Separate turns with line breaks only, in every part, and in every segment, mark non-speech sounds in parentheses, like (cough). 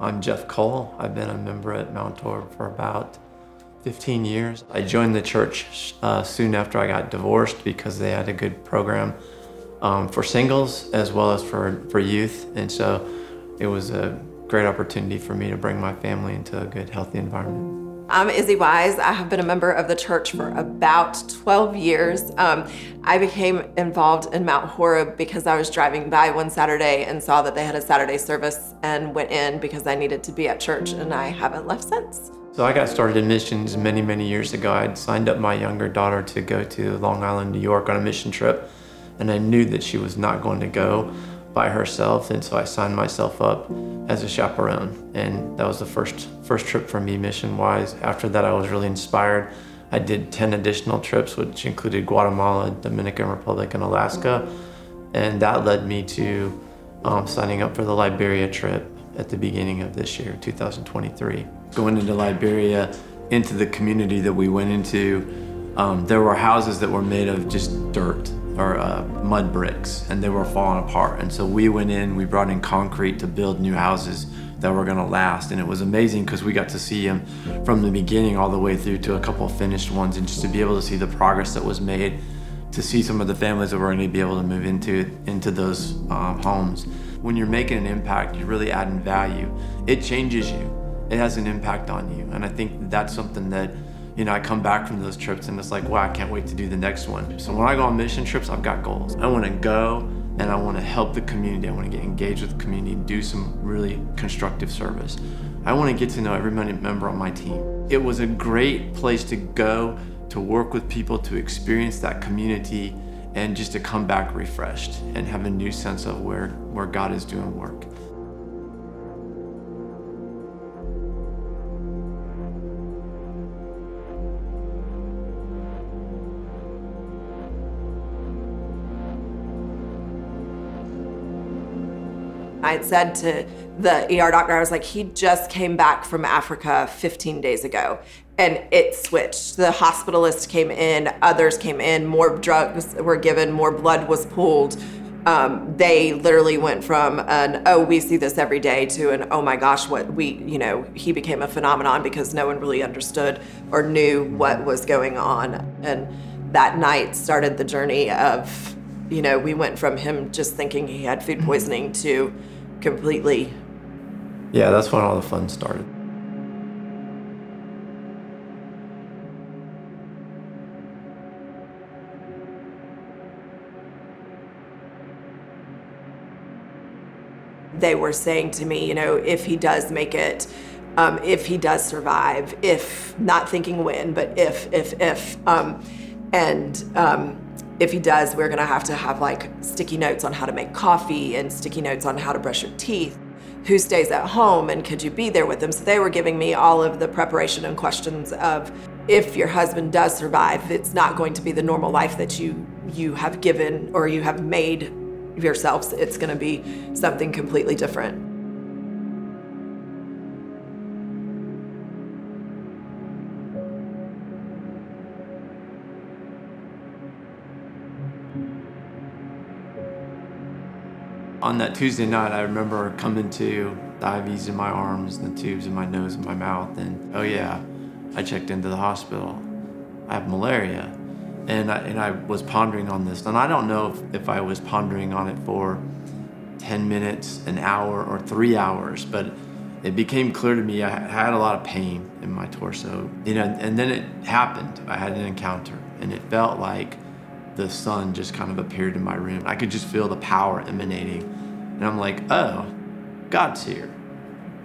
I'm Jeff Cole. I've been a member at Mount Horeb for about 15 years. I joined the church uh, soon after I got divorced because they had a good program um, for singles as well as for, for youth. And so it was a great opportunity for me to bring my family into a good, healthy environment.
I'm Izzy Wise. I have been a member of the church for about 12 years. Um, I became involved in Mount Horeb because I was driving by one Saturday and saw that they had a Saturday service and went in because I needed to be at church, and I haven't left since.
So I got started in missions many, many years ago. I'd signed up my younger daughter to go to Long Island, New York on a mission trip, and I knew that she was not going to go by herself, and so I signed myself up as a chaperone, and that was the first first trip for me mission wise. After that, I was really inspired. I did 10 additional trips, which included Guatemala, Dominican Republic, and Alaska, and that led me to um, signing up for the Liberia trip at the beginning of this year, 2023. Going into Liberia, into the community that we went into, um, there were houses that were made of just dirt or uh, mud bricks and they were falling apart. And so we went in, we brought in concrete to build new houses that were going to last. And it was amazing because we got to see them from the beginning all the way through to a couple finished ones and just to be able to see the progress that was made, to see some of the families that were going to be able to move into, into those um, homes. When you're making an impact, you're really adding value. It changes you. It has an impact on you. And I think that's something that you know, I come back from those trips and it's like, wow, I can't wait to do the next one. So when I go on mission trips, I've got goals. I want to go and I want to help the community. I want to get engaged with the community and do some really constructive service. I want to get to know every member on my team. It was a great place to go to work with people, to experience that community, and just to come back refreshed and have a new sense of where, where God is doing work.
I had said to the ER doctor, I was like, he just came back from Africa 15 days ago. And it switched. The hospitalist came in, others came in, more drugs were given, more blood was pulled. Um, they literally went from an oh we see this every day to an oh my gosh what we you know he became a phenomenon because no one really understood or knew what was going on and that night started the journey of you know we went from him just thinking he had food poisoning to completely.
Yeah, that's when all the fun started.
They were saying to me, you know, if he does make it, um, if he does survive, if not thinking when, but if, if, if, um, and um, if he does, we're gonna have to have like sticky notes on how to make coffee and sticky notes on how to brush your teeth. Who stays at home and could you be there with them? So they were giving me all of the preparation and questions of if your husband does survive, it's not going to be the normal life that you you have given or you have made yourselves. It's gonna be something completely different.
On that Tuesday night, I remember coming to the IVs in my arms, and the tubes in my nose and my mouth, and oh yeah, I checked into the hospital. I have malaria. And I, and I was pondering on this. And I don't know if, if I was pondering on it for 10 minutes, an hour, or three hours, but it became clear to me I had a lot of pain in my torso. You know, and then it happened. I had an encounter, and it felt like the sun just kind of appeared in my room. I could just feel the power emanating. And I'm like, oh, God's here.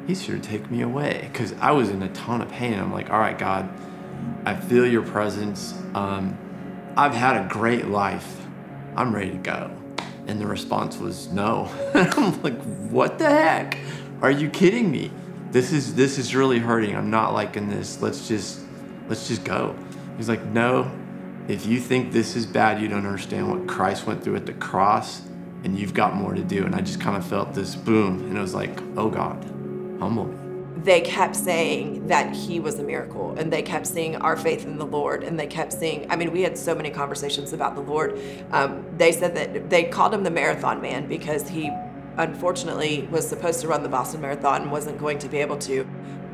He's here to take me away. Because I was in a ton of pain. I'm like, all right, God, I feel your presence. Um, I've had a great life. I'm ready to go. And the response was no. (laughs) I'm like, what the heck? Are you kidding me? This is this is really hurting. I'm not liking this. Let's just let's just go. He's like, no, if you think this is bad, you don't understand what Christ went through at the cross, and you've got more to do. And I just kind of felt this boom, and it was like, oh God, humble me.
They kept saying that he was a miracle, and they kept seeing our faith in the Lord, and they kept seeing. I mean, we had so many conversations about the Lord. Um, they said that they called him the marathon man because he unfortunately was supposed to run the Boston Marathon and wasn't going to be able to,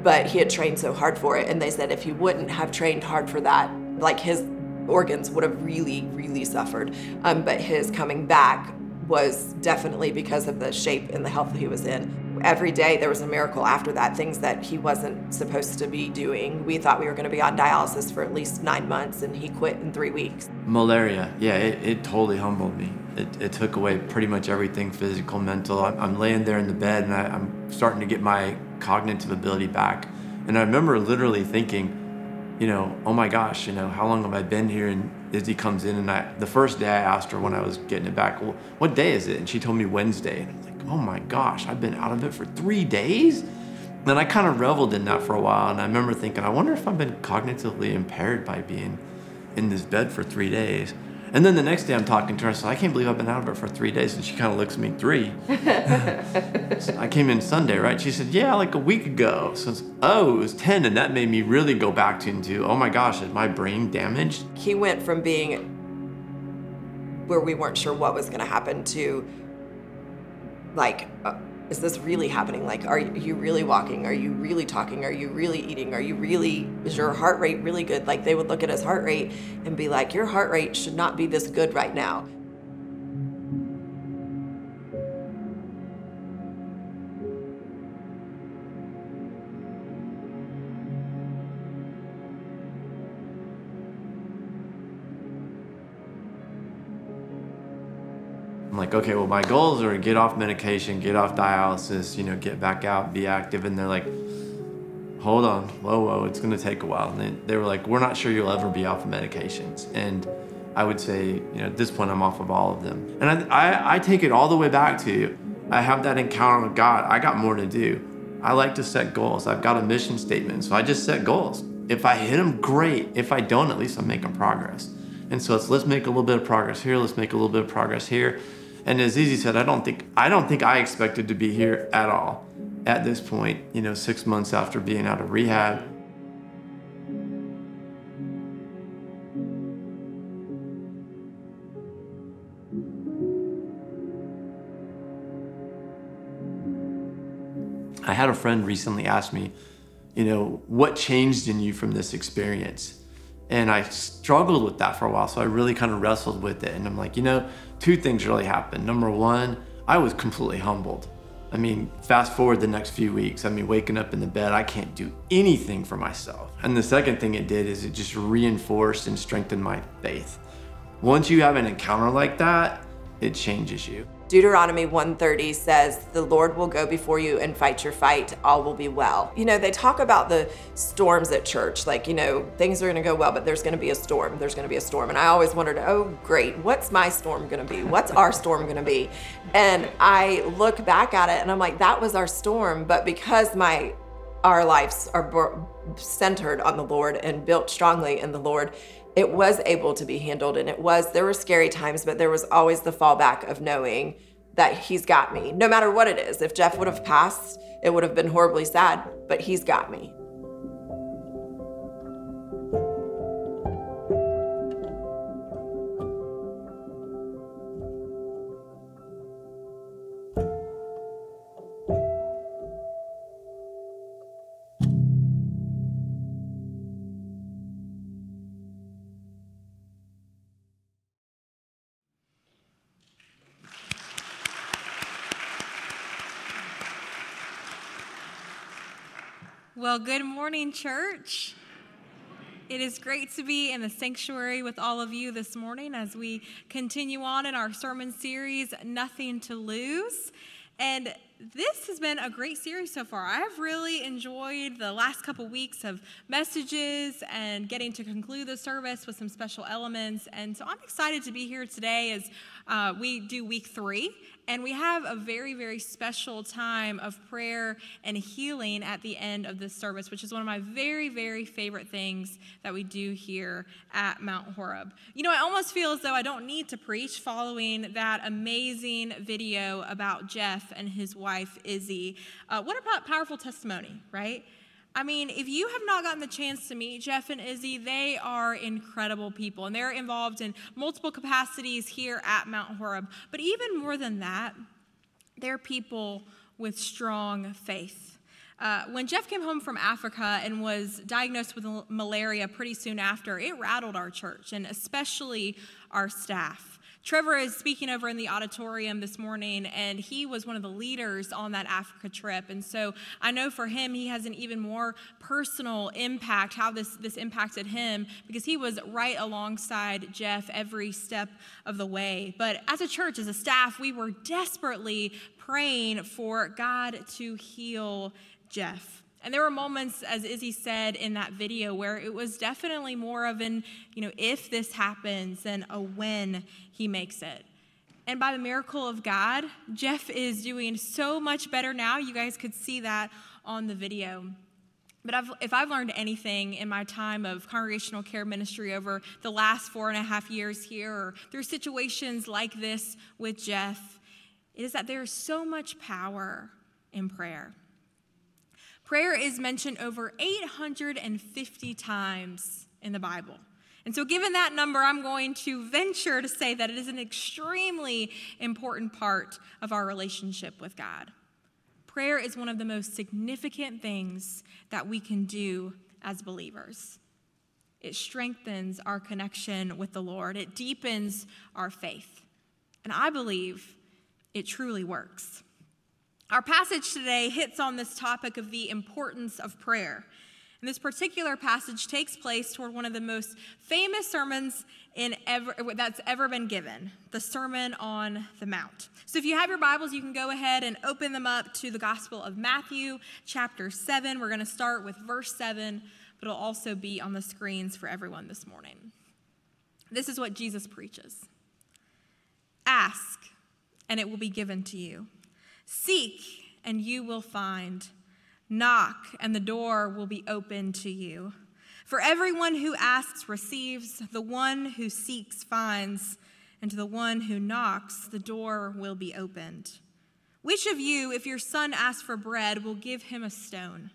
but he had trained so hard for it. And they said if he wouldn't have trained hard for that, like his organs would have really, really suffered. Um, but his coming back was definitely because of the shape and the health he was in. Every day there was a miracle after that, things that he wasn't supposed to be doing. We thought we were going to be on dialysis for at least nine months, and he quit in three weeks.
Malaria, yeah, it, it totally humbled me. It, it, took away pretty much everything physical, mental. I'm, I'm laying there in the bed and I, I'm starting to get my cognitive ability back. And I remember literally thinking, you know, oh my gosh, you know, how long have I been here? And Izzy comes in, and I, the first day I asked her when I was getting it back, well, what day is it? And she told me Wednesday. And I'm like, oh my gosh, I've been out of it for three days? And I kind of reveled in that for a while. And I remember thinking, I wonder if I've been cognitively impaired by being in this bed for three days. And then the next day I'm talking to her, so I can't believe I've been out of it for three days. And she kind of looks at me, three. (laughs) so I came in Sunday, right? She said, yeah, like a week ago. So it's, oh, it was 10. And that made me really go back to into, oh my gosh, is my brain damaged?
He went from being where we weren't sure what was going to happen to like, uh, is this really happening? Like, are you really walking? Are you really talking? Are you really eating? Are you really, is your heart rate really good? Like, they would look at his heart rate and be like, your heart rate should not be this good right now.
Like, okay, well, my goals are to get off medication, get off dialysis, you know, get back out, be active. And they're like, hold on, whoa, whoa, it's going to take a while. And they, they were like, we're not sure you'll ever be off of medications. And I would say, you know, at this point, I'm off of all of them. And I, I, I take it all the way back to you. I have that encounter with God. I got more to do. I like to set goals. I've got a mission statement, so I just set goals. If I hit them, great. If I don't, at least I'm making progress. And so it's let's make a little bit of progress here. Let's make a little bit of progress here. And as Izzy said, I don't think I don't think I expected to be here at all at this point, you know, six months after being out of rehab. I had a friend recently ask me, you know, what changed in you from this experience? And I struggled with that for a while. So I really kind of wrestled with it. And I'm like, you know, two things really happened. Number one, I was completely humbled. I mean, fast forward the next few weeks, I mean, waking up in the bed, I can't do anything for myself. And the second thing it did is it just reinforced and strengthened my faith. Once you have an encounter like that, it changes you.
Deuteronomy 130 says, The Lord will go before you and fight your fight. All will be well. You know, they talk about the storms at church, like, you know, things are going to go well, but there's going to be a storm. There's going to be a storm. And I always wondered, oh, great, what's my storm going to be? What's our storm going to be? And I look back at it and I'm like, that was our storm. But because my our lives are centered on the Lord and built strongly in the Lord, it was able to be handled and it was there were scary times but there was always the fallback of knowing that he's got me. No matter what it is if jeff would have passed it would have been horribly sad but he's got me
Well, good morning, church. It is great to be in the sanctuary with all of you this morning as we continue on in our sermon series, Nothing to Lose. And this has been a great series so far. I've really enjoyed the last couple weeks of messages and getting to conclude the service with some special elements. And so I'm excited to be here today as uh, we do week three. And we have a very, very special time of prayer and healing at the end of this service, which is one of my very, very favorite things that we do here at Mount Horeb. You know, I almost feel as though I don't need to preach following that amazing video about Jeff and his wife, Izzy. Uh, what a powerful testimony, right? I mean, if you have not gotten the chance to meet Jeff and Izzy, they are incredible people and they're involved in multiple capacities here at Mount Horeb. But even more than that, They're people with strong faith. Uh, when Jeff came home from Africa and was diagnosed with malaria pretty soon after, it rattled our church and especially our staff. Trevor is speaking over in the auditorium this morning, and he was one of the leaders on that Africa trip. And so I know for him, he has an even more personal impact, how this, this impacted him, because he was right alongside Jeff every step of the way. But as a church, as a staff, we were desperately praying for God to heal Jeff. And there were moments, as Izzy said in that video, where it was definitely more of an, you know, if this happens than a when he makes it. And by the miracle of God, Jeff is doing so much better now. You guys could see that on the video. But I've, if I've learned anything in my time of congregational care ministry over the last four and a half years here, or through situations like this with Jeff, it is that there is so much power in prayer. Prayer is mentioned over 850 times in the Bible. And so, given that number, I'm going to venture to say that it is an extremely important part of our relationship with God. Prayer is one of the most significant things that we can do as believers. It strengthens our connection with the Lord, it deepens our faith. And I believe it truly works. Our passage today hits on this topic of the importance of prayer. And this particular passage takes place toward one of the most famous sermons in ever, that's ever been given the Sermon on the Mount. So if you have your Bibles, you can go ahead and open them up to the Gospel of Matthew, chapter 7. We're going to start with verse 7, but it'll also be on the screens for everyone this morning. This is what Jesus preaches Ask, and it will be given to you. Seek, and you will find. Knock, and the door will be open to you. For everyone who asks receives, the one who seeks finds, and to the one who knocks, the door will be opened. Which of you, if your son asks for bread, will give him a stone?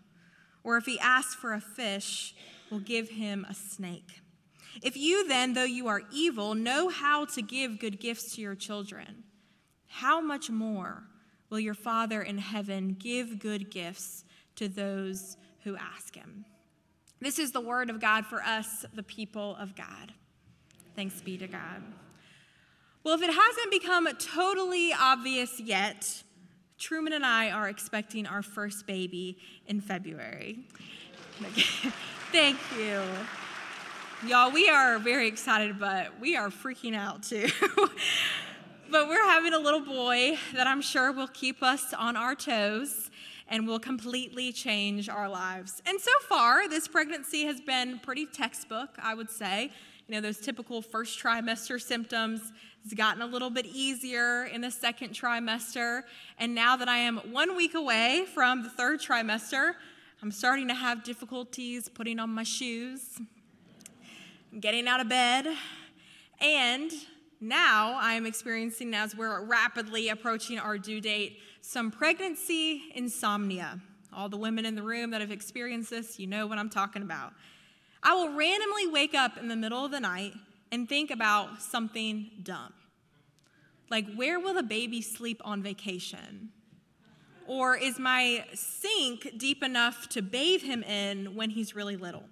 Or if he asks for a fish, will give him a snake? If you then, though you are evil, know how to give good gifts to your children, how much more? Will your Father in heaven give good gifts to those who ask him. This is the word of God for us, the people of God. Thanks be to God. Well, if it hasn't become totally obvious yet, Truman and I are expecting our first baby in February. (laughs) Thank you. Y'all, we are very excited, but we are freaking out too. (laughs) But we're having a little boy that I'm sure will keep us on our toes and will completely change our lives. And so far, this pregnancy has been pretty textbook, I would say. You know, those typical first trimester symptoms It's gotten a little bit easier in the second trimester. And now that I am one week away from the third trimester, I'm starting to have difficulties putting on my shoes, getting out of bed, and now I am experiencing, as we're rapidly approaching our due date, some pregnancy insomnia. All the women in the room that have experienced this, you know what I'm talking about. I will randomly wake up in the middle of the night and think about something dumb. Like, where will the baby sleep on vacation? Or is my sink deep enough to bathe him in when he's really little?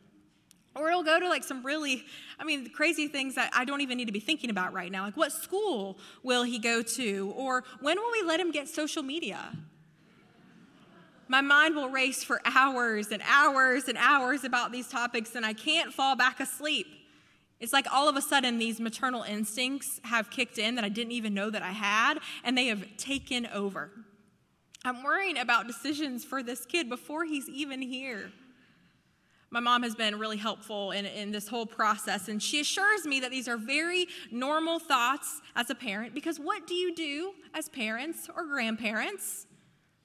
Or it'll go to like some really, I mean, crazy things that I don't even need to be thinking about right now. Like, what school will he go to? Or when will we let him get social media? My mind will race for hours and hours and hours about these topics, and I can't fall back asleep. It's like all of a sudden these maternal instincts have kicked in that I didn't even know that I had, and they have taken over. I'm worrying about decisions for this kid before he's even here. My mom has been really helpful in, in this whole process, and she assures me that these are very normal thoughts as a parent because what do you do as parents or grandparents?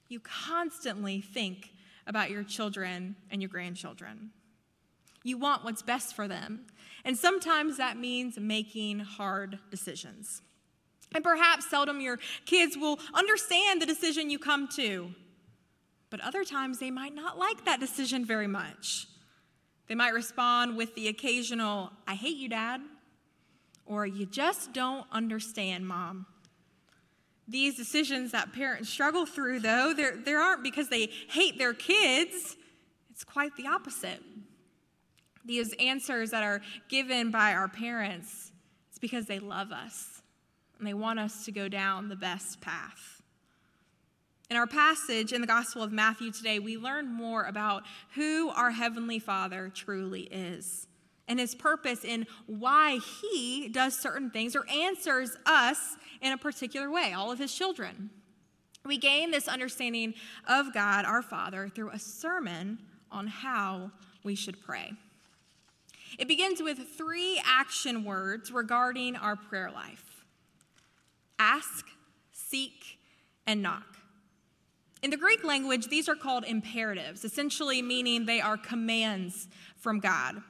You constantly think about your children and your grandchildren. You want what's best for them, and sometimes that means making hard decisions. And perhaps seldom your kids will understand the decision you come to, but other times they might not like that decision very much. They might respond with the occasional, I hate you, Dad, or you just don't understand, Mom. These decisions that parents struggle through, though, they aren't because they hate their kids. It's quite the opposite. These answers that are given by our parents, it's because they love us and they want us to go down the best path. In our passage in the Gospel of Matthew today, we learn more about who our Heavenly Father truly is and his purpose in why he does certain things or answers us in a particular way, all of his children. We gain this understanding of God, our Father, through a sermon on how we should pray. It begins with three action words regarding our prayer life ask, seek, and knock. In the Greek language, these are called imperatives, essentially meaning they are commands from God.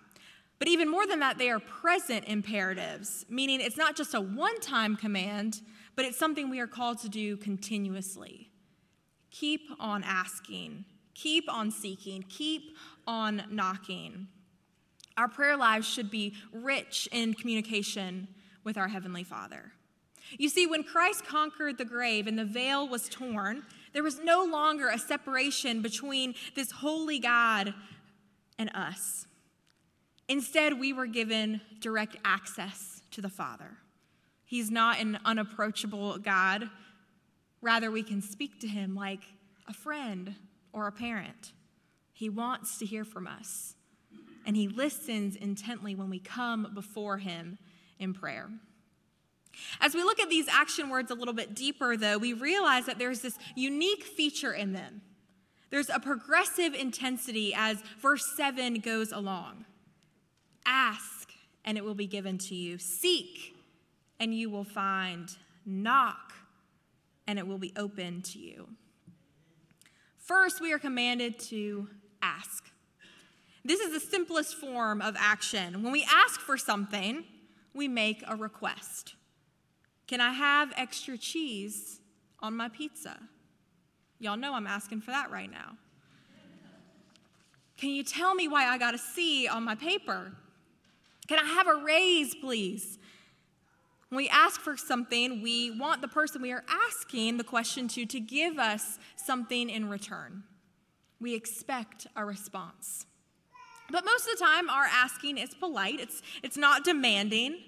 But even more than that, they are present imperatives, meaning it's not just a one time command, but it's something we are called to do continuously. Keep on asking, keep on seeking, keep on knocking. Our prayer lives should be rich in communication with our Heavenly Father. You see, when Christ conquered the grave and the veil was torn, there was no longer a separation between this holy God and us. Instead, we were given direct access to the Father. He's not an unapproachable God. Rather, we can speak to him like a friend or a parent. He wants to hear from us, and he listens intently when we come before him in prayer. As we look at these action words a little bit deeper, though, we realize that there's this unique feature in them. There's a progressive intensity as verse 7 goes along. Ask, and it will be given to you. Seek, and you will find. Knock, and it will be open to you. First, we are commanded to ask. This is the simplest form of action. When we ask for something, we make a request. Can I have extra cheese on my pizza? Y'all know I'm asking for that right now. Can you tell me why I got a C on my paper? Can I have a raise, please? When we ask for something, we want the person we are asking the question to to give us something in return. We expect a response. But most of the time, our asking is polite, it's, it's not demanding.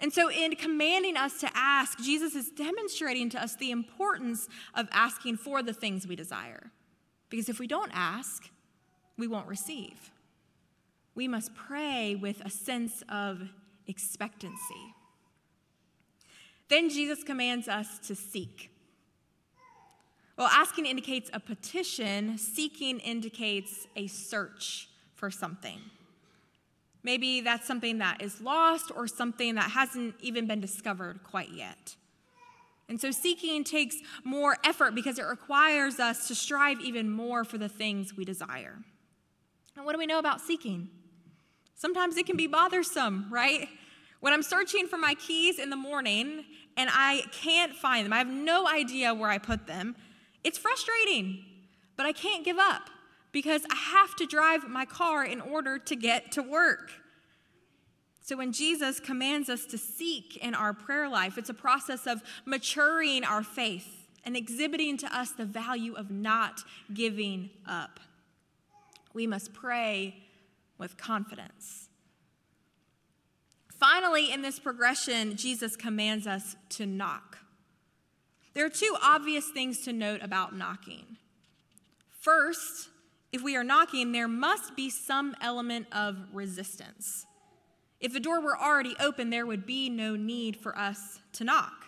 And so, in commanding us to ask, Jesus is demonstrating to us the importance of asking for the things we desire. Because if we don't ask, we won't receive. We must pray with a sense of expectancy. Then Jesus commands us to seek. Well, asking indicates a petition, seeking indicates a search for something. Maybe that's something that is lost or something that hasn't even been discovered quite yet. And so seeking takes more effort because it requires us to strive even more for the things we desire. And what do we know about seeking? Sometimes it can be bothersome, right? When I'm searching for my keys in the morning and I can't find them, I have no idea where I put them, it's frustrating, but I can't give up because I have to drive my car in order to get to work. So, when Jesus commands us to seek in our prayer life, it's a process of maturing our faith and exhibiting to us the value of not giving up. We must pray with confidence. Finally, in this progression, Jesus commands us to knock. There are two obvious things to note about knocking. First, if we are knocking, there must be some element of resistance. If the door were already open, there would be no need for us to knock.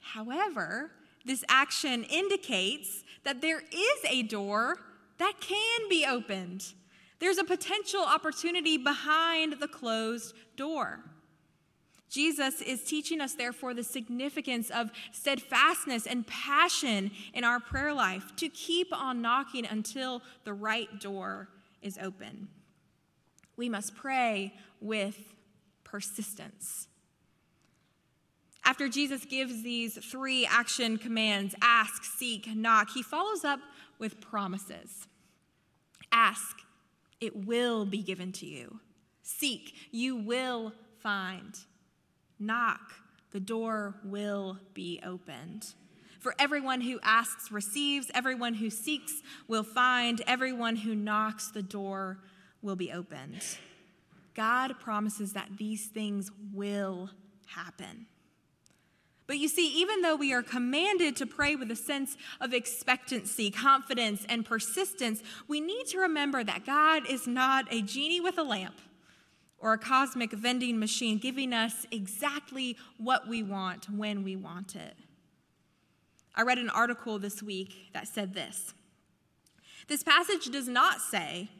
However, this action indicates that there is a door that can be opened. There's a potential opportunity behind the closed door. Jesus is teaching us, therefore, the significance of steadfastness and passion in our prayer life to keep on knocking until the right door is open. We must pray with persistence. After Jesus gives these three action commands ask, seek, knock he follows up with promises. Ask, it will be given to you. Seek, you will find. Knock, the door will be opened. For everyone who asks receives, everyone who seeks will find, everyone who knocks, the door will be opened. God promises that these things will happen. But you see, even though we are commanded to pray with a sense of expectancy, confidence, and persistence, we need to remember that God is not a genie with a lamp or a cosmic vending machine giving us exactly what we want when we want it. I read an article this week that said this This passage does not say,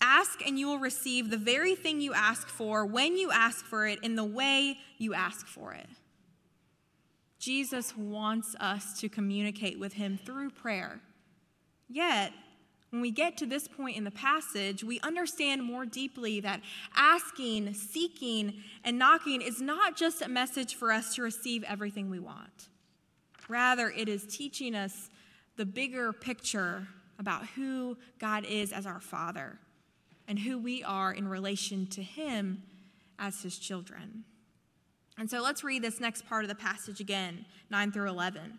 Ask and you will receive the very thing you ask for when you ask for it in the way you ask for it. Jesus wants us to communicate with him through prayer. Yet, when we get to this point in the passage, we understand more deeply that asking, seeking, and knocking is not just a message for us to receive everything we want. Rather, it is teaching us the bigger picture about who God is as our Father and who we are in relation to Him as His children. And so let's read this next part of the passage again, 9 through 11.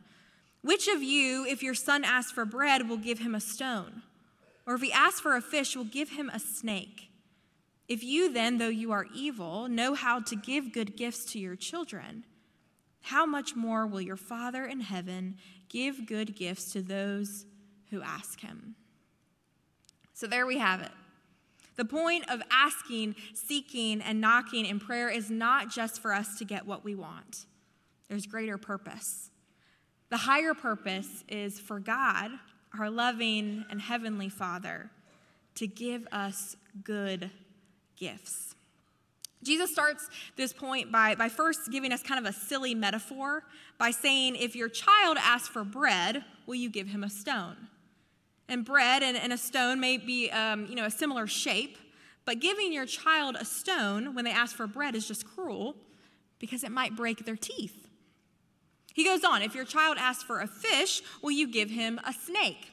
Which of you, if your son asks for bread, will give him a stone? Or if he asks for a fish, we'll give him a snake? If you then, though you are evil, know how to give good gifts to your children, how much more will your Father in heaven give good gifts to those who ask him? So there we have it. The point of asking, seeking, and knocking in prayer is not just for us to get what we want, there's greater purpose. The higher purpose is for God, our loving and heavenly Father, to give us good gifts. Jesus starts this point by, by first giving us kind of a silly metaphor by saying, If your child asks for bread, will you give him a stone? And bread and, and a stone may be, um, you know, a similar shape, but giving your child a stone when they ask for bread is just cruel because it might break their teeth. He goes on, if your child asks for a fish, will you give him a snake?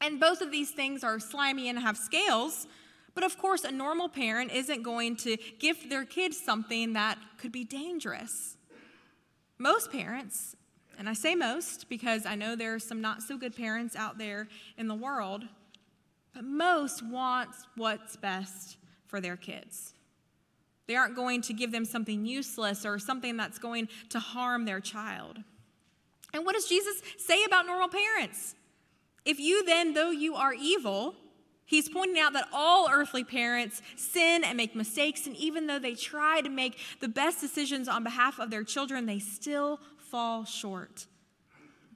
And both of these things are slimy and have scales, but of course, a normal parent isn't going to give their kids something that could be dangerous. Most parents, and I say most because I know there are some not so good parents out there in the world, but most want what's best for their kids. They aren't going to give them something useless or something that's going to harm their child. And what does Jesus say about normal parents? If you then, though you are evil, He's pointing out that all earthly parents sin and make mistakes, and even though they try to make the best decisions on behalf of their children, they still fall short.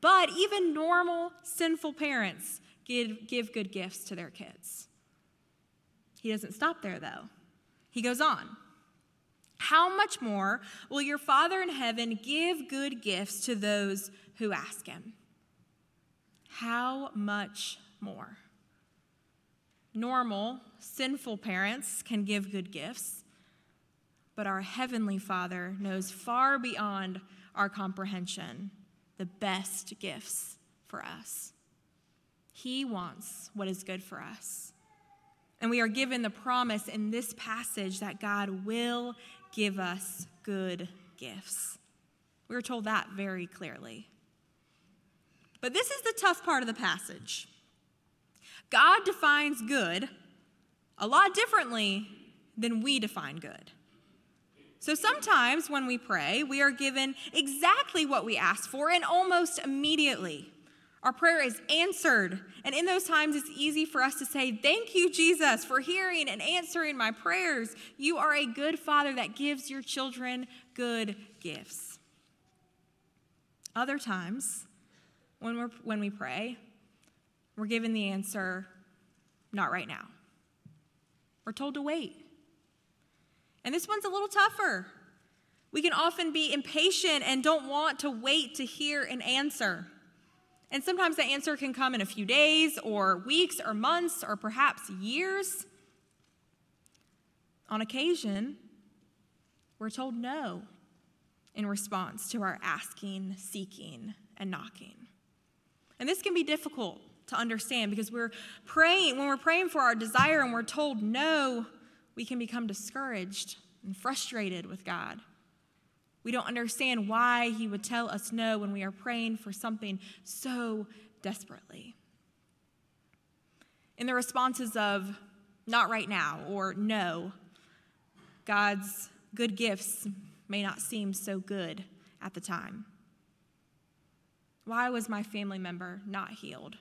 But even normal, sinful parents give, give good gifts to their kids. He doesn't stop there, though. He goes on. How much more will your Father in heaven give good gifts to those who ask him? How much more? Normal, sinful parents can give good gifts, but our Heavenly Father knows far beyond our comprehension the best gifts for us. He wants what is good for us. And we are given the promise in this passage that God will give us good gifts. We are told that very clearly. But this is the tough part of the passage. God defines good a lot differently than we define good. So sometimes when we pray, we are given exactly what we ask for and almost immediately. Our prayer is answered. And in those times, it's easy for us to say, Thank you, Jesus, for hearing and answering my prayers. You are a good father that gives your children good gifts. Other times, when, we're, when we pray, we're given the answer, not right now. We're told to wait. And this one's a little tougher. We can often be impatient and don't want to wait to hear an answer. And sometimes the answer can come in a few days or weeks or months or perhaps years. On occasion, we're told no in response to our asking, seeking, and knocking. And this can be difficult to understand because we're praying, when we're praying for our desire and we're told no, we can become discouraged and frustrated with God. We don't understand why He would tell us no when we are praying for something so desperately. In the responses of not right now or no, God's good gifts may not seem so good at the time. Why was my family member not healed?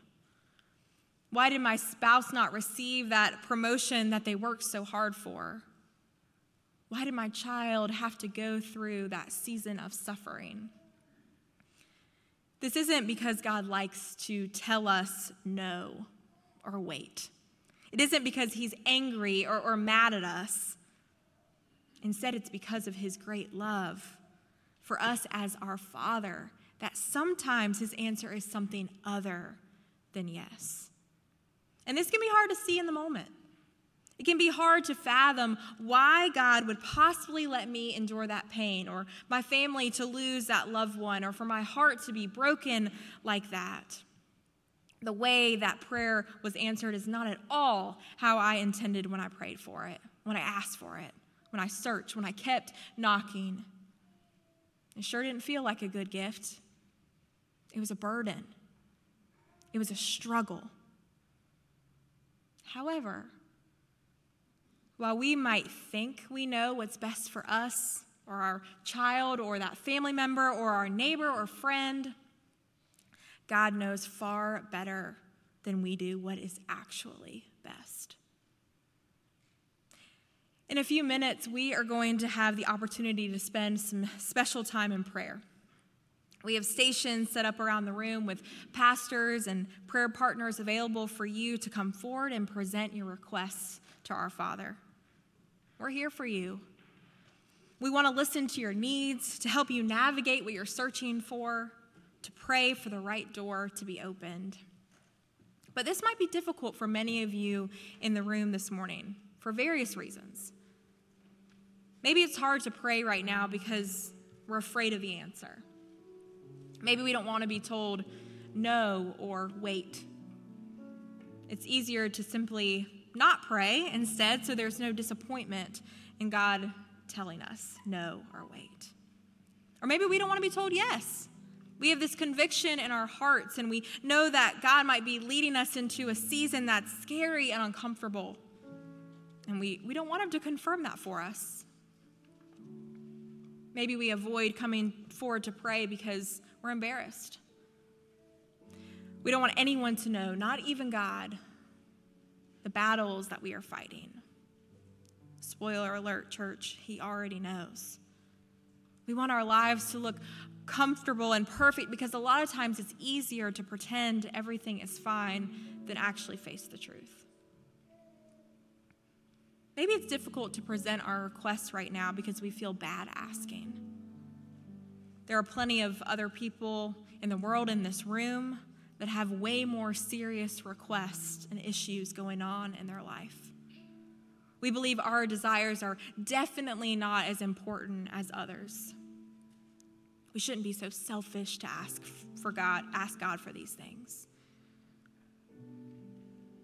Why did my spouse not receive that promotion that they worked so hard for? Why did my child have to go through that season of suffering? This isn't because God likes to tell us no or wait. It isn't because he's angry or, or mad at us. Instead, it's because of his great love for us as our Father that sometimes his answer is something other than yes. And this can be hard to see in the moment. It can be hard to fathom why God would possibly let me endure that pain, or my family to lose that loved one, or for my heart to be broken like that. The way that prayer was answered is not at all how I intended when I prayed for it, when I asked for it, when I searched, when I kept knocking. It sure didn't feel like a good gift. It was a burden, it was a struggle. However, while we might think we know what's best for us or our child or that family member or our neighbor or friend, God knows far better than we do what is actually best. In a few minutes, we are going to have the opportunity to spend some special time in prayer. We have stations set up around the room with pastors and prayer partners available for you to come forward and present your requests to our Father. We're here for you. We want to listen to your needs, to help you navigate what you're searching for, to pray for the right door to be opened. But this might be difficult for many of you in the room this morning for various reasons. Maybe it's hard to pray right now because we're afraid of the answer. Maybe we don't want to be told no or wait. It's easier to simply not pray instead so there's no disappointment in God telling us no or wait. Or maybe we don't want to be told yes. We have this conviction in our hearts, and we know that God might be leading us into a season that's scary and uncomfortable. And we, we don't want Him to confirm that for us. Maybe we avoid coming forward to pray because we're embarrassed. We don't want anyone to know, not even God, the battles that we are fighting. Spoiler alert, church, He already knows. We want our lives to look comfortable and perfect because a lot of times it's easier to pretend everything is fine than actually face the truth. Maybe it's difficult to present our requests right now because we feel bad asking. There are plenty of other people in the world in this room that have way more serious requests and issues going on in their life. We believe our desires are definitely not as important as others. We shouldn't be so selfish to ask for God, ask God for these things.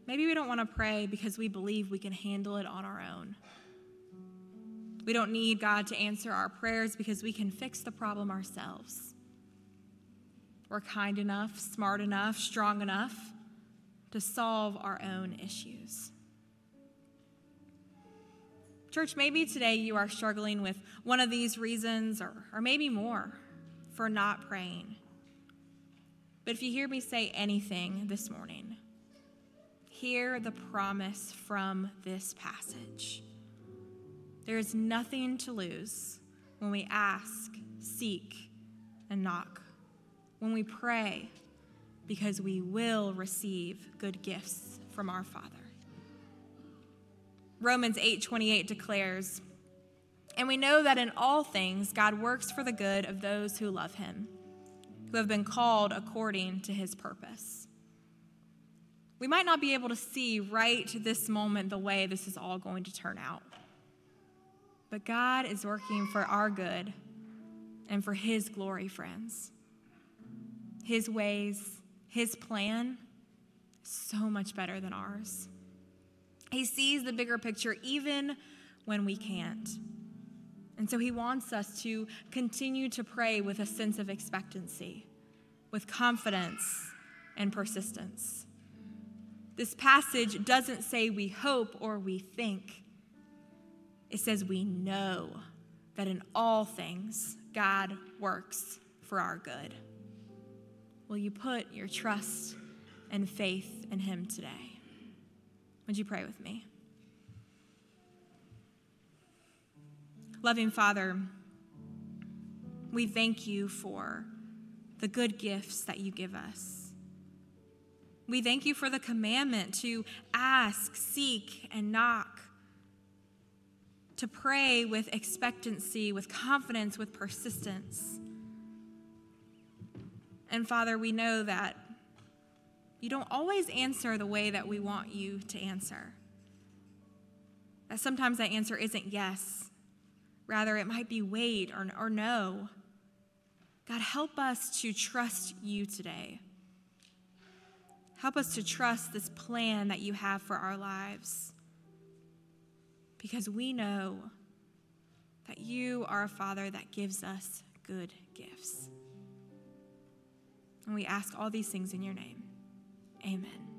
Maybe we don't want to pray because we believe we can handle it on our own. We don't need God to answer our prayers because we can fix the problem ourselves. We're kind enough, smart enough, strong enough to solve our own issues. Church, maybe today you are struggling with one of these reasons or, or maybe more for not praying. But if you hear me say anything this morning, hear the promise from this passage. There is nothing to lose when we ask, seek, and knock. When we pray, because we will receive good gifts from our Father. Romans 8:28 declares, "And we know that in all things God works for the good of those who love him, who have been called according to his purpose." We might not be able to see right this moment the way this is all going to turn out. But God is working for our good and for His glory, friends. His ways, His plan, so much better than ours. He sees the bigger picture even when we can't. And so he wants us to continue to pray with a sense of expectancy, with confidence and persistence. This passage doesn't say we hope or we think, it says we know that in all things God works for our good. Will you put your trust and faith in Him today? Would you pray with me? Loving Father, we thank you for the good gifts that you give us. We thank you for the commandment to ask, seek, and knock, to pray with expectancy, with confidence, with persistence. And Father, we know that you don't always answer the way that we want you to answer. That sometimes that answer isn't yes, rather, it might be wait or, or no. God, help us to trust you today. Help us to trust this plan that you have for our lives. Because we know that you are a Father that gives us good gifts. And we ask all these things in your name. Amen.